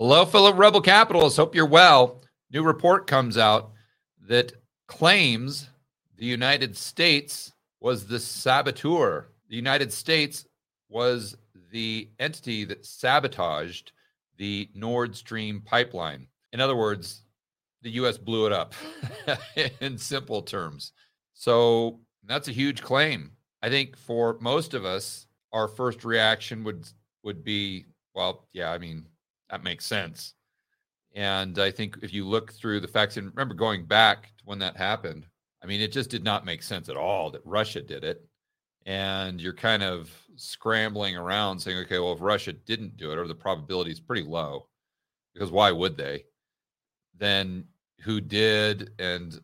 Hello, fellow rebel capitalists. Hope you're well. New report comes out that claims the United States was the saboteur. The United States was the entity that sabotaged the Nord Stream pipeline. In other words, the US blew it up in simple terms. So that's a huge claim. I think for most of us, our first reaction would would be, well, yeah, I mean, that makes sense. And I think if you look through the facts, and remember going back to when that happened, I mean, it just did not make sense at all that Russia did it. And you're kind of scrambling around saying, okay, well, if Russia didn't do it, or the probability is pretty low, because why would they? Then who did? And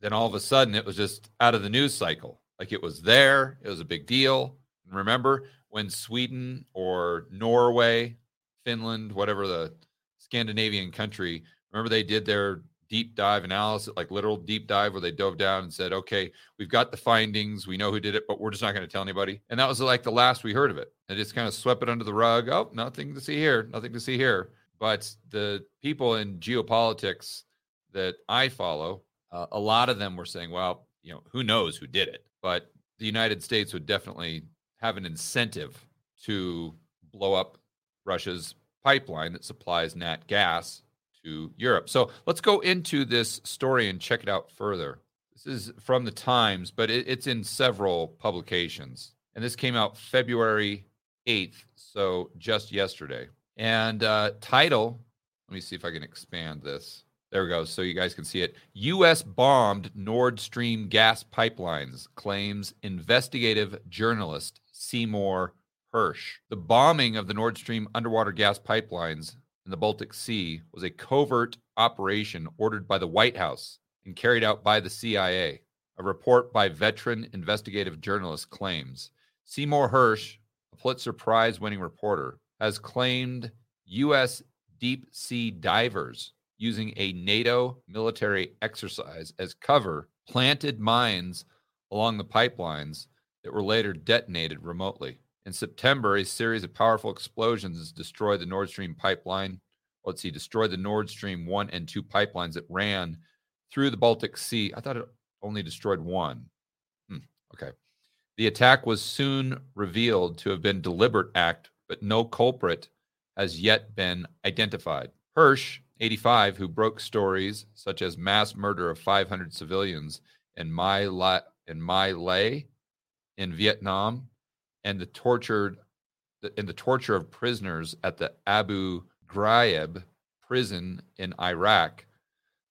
then all of a sudden it was just out of the news cycle. Like it was there, it was a big deal. And remember when Sweden or Norway Finland, whatever the Scandinavian country. Remember, they did their deep dive analysis, like literal deep dive, where they dove down and said, okay, we've got the findings. We know who did it, but we're just not going to tell anybody. And that was like the last we heard of it. They just kind of swept it under the rug. Oh, nothing to see here, nothing to see here. But the people in geopolitics that I follow, uh, a lot of them were saying, well, you know, who knows who did it? But the United States would definitely have an incentive to blow up Russia's pipeline that supplies nat gas to Europe. So let's go into this story and check it out further. This is from the Times, but it, it's in several publications. And this came out February 8th, so just yesterday. And uh, title, let me see if I can expand this. There we go. So you guys can see it. U.S. bombed Nord Stream gas pipelines, claims investigative journalist Seymour Hersh. The bombing of the Nord Stream underwater gas pipelines in the Baltic Sea was a covert operation ordered by the White House and carried out by the CIA. A report by veteran investigative journalist claims Seymour Hersh, a Pulitzer Prize winning reporter, has claimed U.S. deep sea divers using a NATO military exercise as cover planted mines along the pipelines that were later detonated remotely. In September, a series of powerful explosions destroyed the Nord Stream pipeline. Let's see, destroyed the Nord Stream 1 and 2 pipelines that ran through the Baltic Sea. I thought it only destroyed one. Hmm, okay. The attack was soon revealed to have been deliberate act, but no culprit has yet been identified. Hersh, 85, who broke stories such as mass murder of 500 civilians in My La- in My Lai in Vietnam and the tortured in the torture of prisoners at the Abu Ghraib prison in Iraq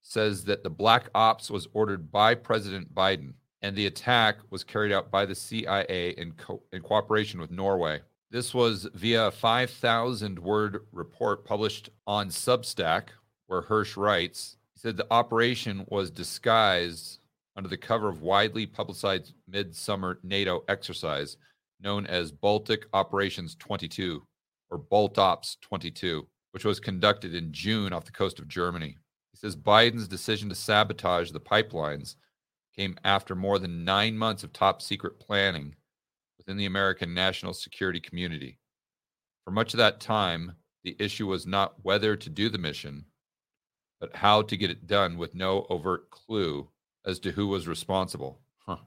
says that the black ops was ordered by President Biden and the attack was carried out by the CIA in, co- in cooperation with Norway. This was via a 5,000 word report published on Substack, where Hersh writes, he said the operation was disguised under the cover of widely publicized midsummer NATO exercise known as Baltic Operations 22 or Baltops 22, which was conducted in June off the coast of Germany. He says Biden's decision to sabotage the pipelines came after more than nine months of top secret planning within the American national security community. For much of that time, the issue was not whether to do the mission, but how to get it done with no overt clue as to who was responsible. Huh.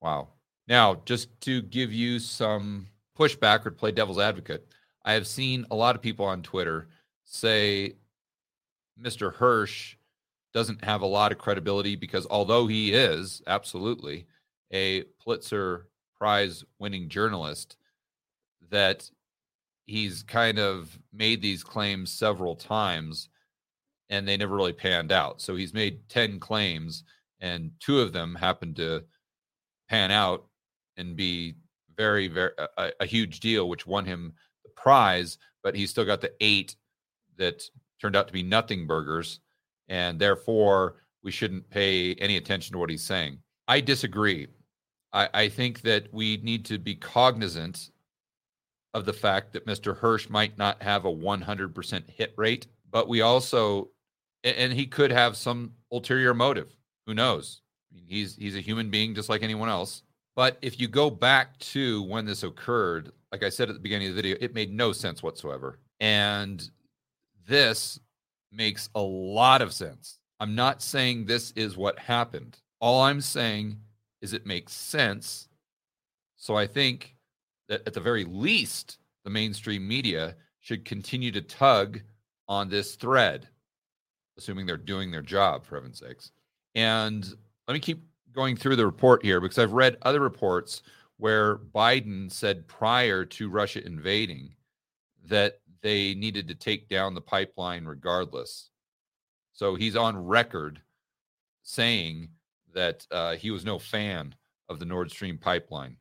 Wow. Now, just to give you some pushback or play devil's advocate, I have seen a lot of people on Twitter say Mr. Hersh doesn't have a lot of credibility because although he is absolutely a Pulitzer Prize winning journalist, that he's kind of made these claims several times and they never really panned out. So he's made 10 claims and two of them happened to pan out and be very, very a, a huge deal, which won him the prize. But he still got the eight that turned out to be nothing burgers, and therefore we shouldn't pay any attention to what he's saying. I disagree. I, I think that we need to be cognizant of the fact that Mr. Hersh might not have a 100% hit rate, but we also, and he could have some ulterior motive. Who knows? He's he's a human being just like anyone else. But if you go back to when this occurred, like I said at the beginning of the video, it made no sense whatsoever. And this makes a lot of sense. I'm not saying this is what happened. All I'm saying is it makes sense. So I think that at the very least, the mainstream media should continue to tug on this thread, assuming they're doing their job, for heaven's sakes. And let me keep going through the report here because I've read other reports where Biden said prior to Russia invading that they needed to take down the pipeline regardless. So he's on record saying that uh, he was no fan of the Nord Stream pipeline.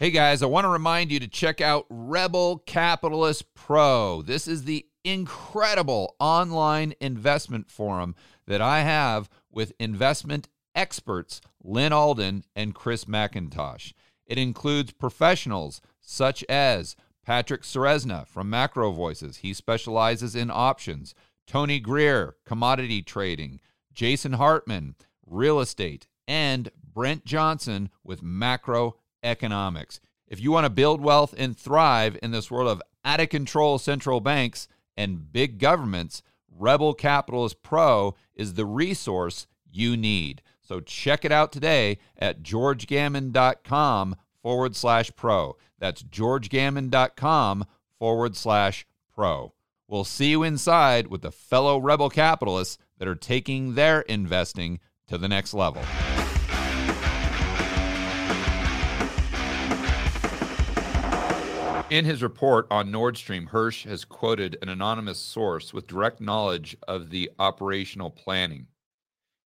Hey guys, I want to remind you to check out Rebel Capitalist Pro. This is the incredible online investment forum that I have with investment experts Lyn Alden and Chris MacIntosh. It includes professionals such as Patrick Ceresna from Macro Voices. He specializes in options. Tony Greer, commodity trading. Jason Hartman, real estate. And Brent Johnson with macro economics. If you want to build wealth and thrive in this world of out of control central banks and big governments, Rebel Capitalist Pro is the resource you need. So check it out today at georgegammon.com forward slash pro. That's georgegammon.com forward slash pro. We'll see you inside with the fellow rebel capitalists that are taking their investing to the next level. In his report on Nord Stream, Hersh has quoted an anonymous source with direct knowledge of the operational planning.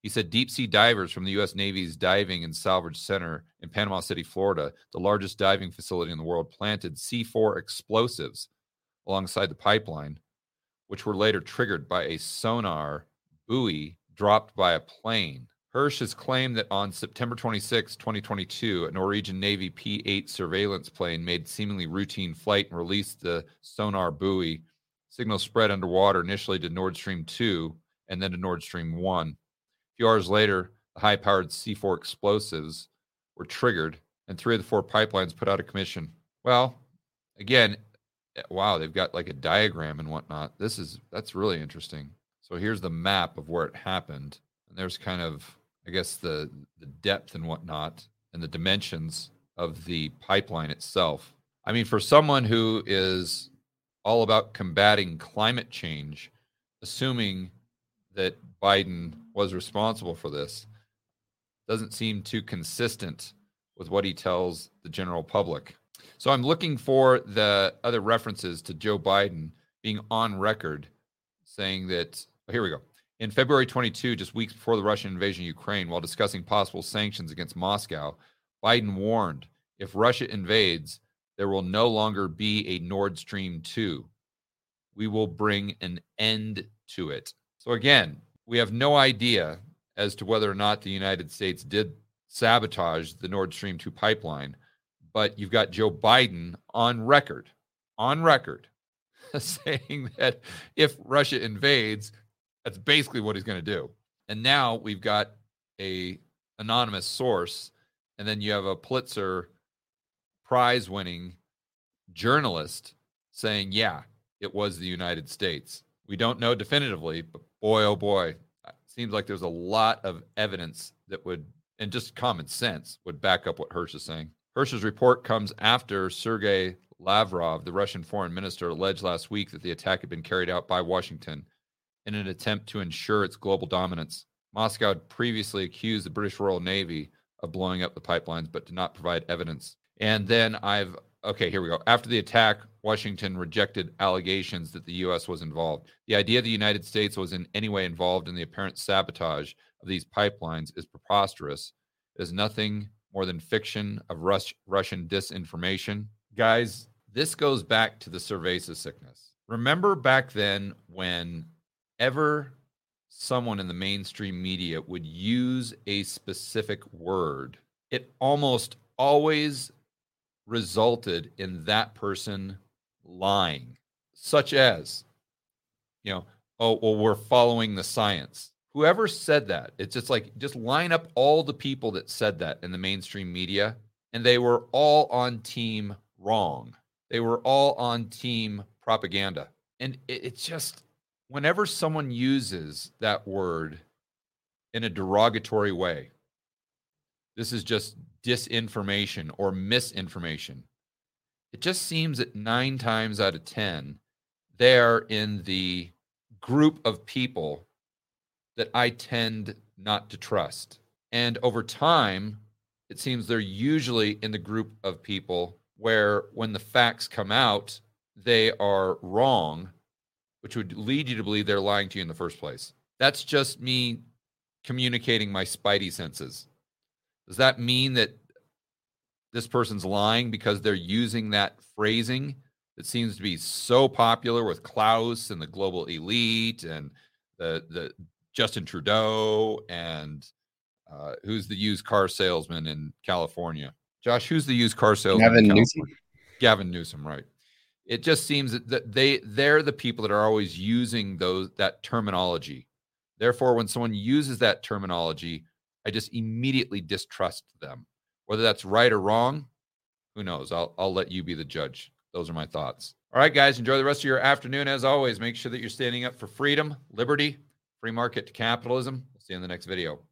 He said deep sea divers from the U.S. Navy's Diving and Salvage Center in Panama City, Florida, the largest diving facility in the world, planted C4 explosives alongside the pipeline, which were later triggered by a sonar buoy dropped by a plane. Hersh has claimed that on September 26, 2022, a Norwegian Navy P 8 surveillance plane made seemingly routine flight and released the sonar buoy. Signal spread underwater initially to Nord Stream 2 and then to Nord Stream 1. A few hours later, the high powered C4 explosives were triggered and three of the four pipelines put out of commission. Well, again, eh, wow, they've got like a diagram and whatnot. This is that's really interesting. So here's the map of where it happened. And there's kind of I guess the the depth and whatnot and the dimensions of the pipeline itself. I mean, for someone who is all about combating climate change, assuming that Biden was responsible for this doesn't seem too consistent with what he tells the general public. So I'm looking for the other references to Joe Biden being on record saying that, oh, here we go. In February 22, just weeks before the Russian invasion of Ukraine, while discussing possible sanctions against Moscow, Biden warned if Russia invades, there will no longer be a Nord Stream 2. We will bring an end to it. So, again, we have no idea as to whether or not the United States did sabotage the Nord Stream 2 pipeline, but you've got Joe Biden on record, on record, saying that if Russia invades, that's basically what he's going to do. And now we've got a anonymous source, and then you have a Pulitzer prize winning journalist saying, yeah, it was the United States. We don't know definitively, but boy, oh boy, it seems like there's a lot of evidence that would, and just common sense, would back up what Hersh is saying. Hersh's report comes after Sergei Lavrov, the Russian foreign minister, alleged last week that the attack had been carried out by Washington in an attempt to ensure its global dominance. Moscow had previously accused the British Royal Navy of blowing up the pipelines, but did not provide evidence. And then I've, okay, here we go. After the attack, Washington rejected allegations that the U.S. was involved. The idea the United States was in any way involved in the apparent sabotage of these pipelines is preposterous. It is nothing more than fiction of Rus- Russian disinformation. Guys, this goes back to the cerveza sickness. Remember back then when ever someone in the mainstream media would use a specific word, it almost always resulted in that person lying, such as, you know, oh, well, we're following the science. Whoever said that, it's just like, just line up all the people that said that in the mainstream media, and they were all on team wrong. They were all on team propaganda. And it, just whenever someone uses that word in a derogatory way, this is just disinformation or misinformation. It just seems that nine times out of 10, they're in the group of people that I tend not to trust. And over time, it seems they're usually in the group of people where when the facts come out, they are wrong, which would lead you to believe they're lying to you in the first place. That's just me communicating my spidey senses. Does that mean that this person's lying because they're using that phrasing that seems to be so popular with Klaus and the global elite and the the Justin Trudeau and uh, who's the used car salesman in California? Josh, who's the used car salesman? Gavin Newsom. Gavin Newsom, right? It just seems that they they're the people that are always using those that terminology. Therefore, when someone uses that terminology, I just immediately distrust them. Whether that's right or wrong, who knows? I'll I'll let you be the judge. Those are my thoughts. All right, guys, enjoy the rest of your afternoon. As always, make sure that you're standing up for freedom, liberty, free market capitalism. We'll see you in the next video.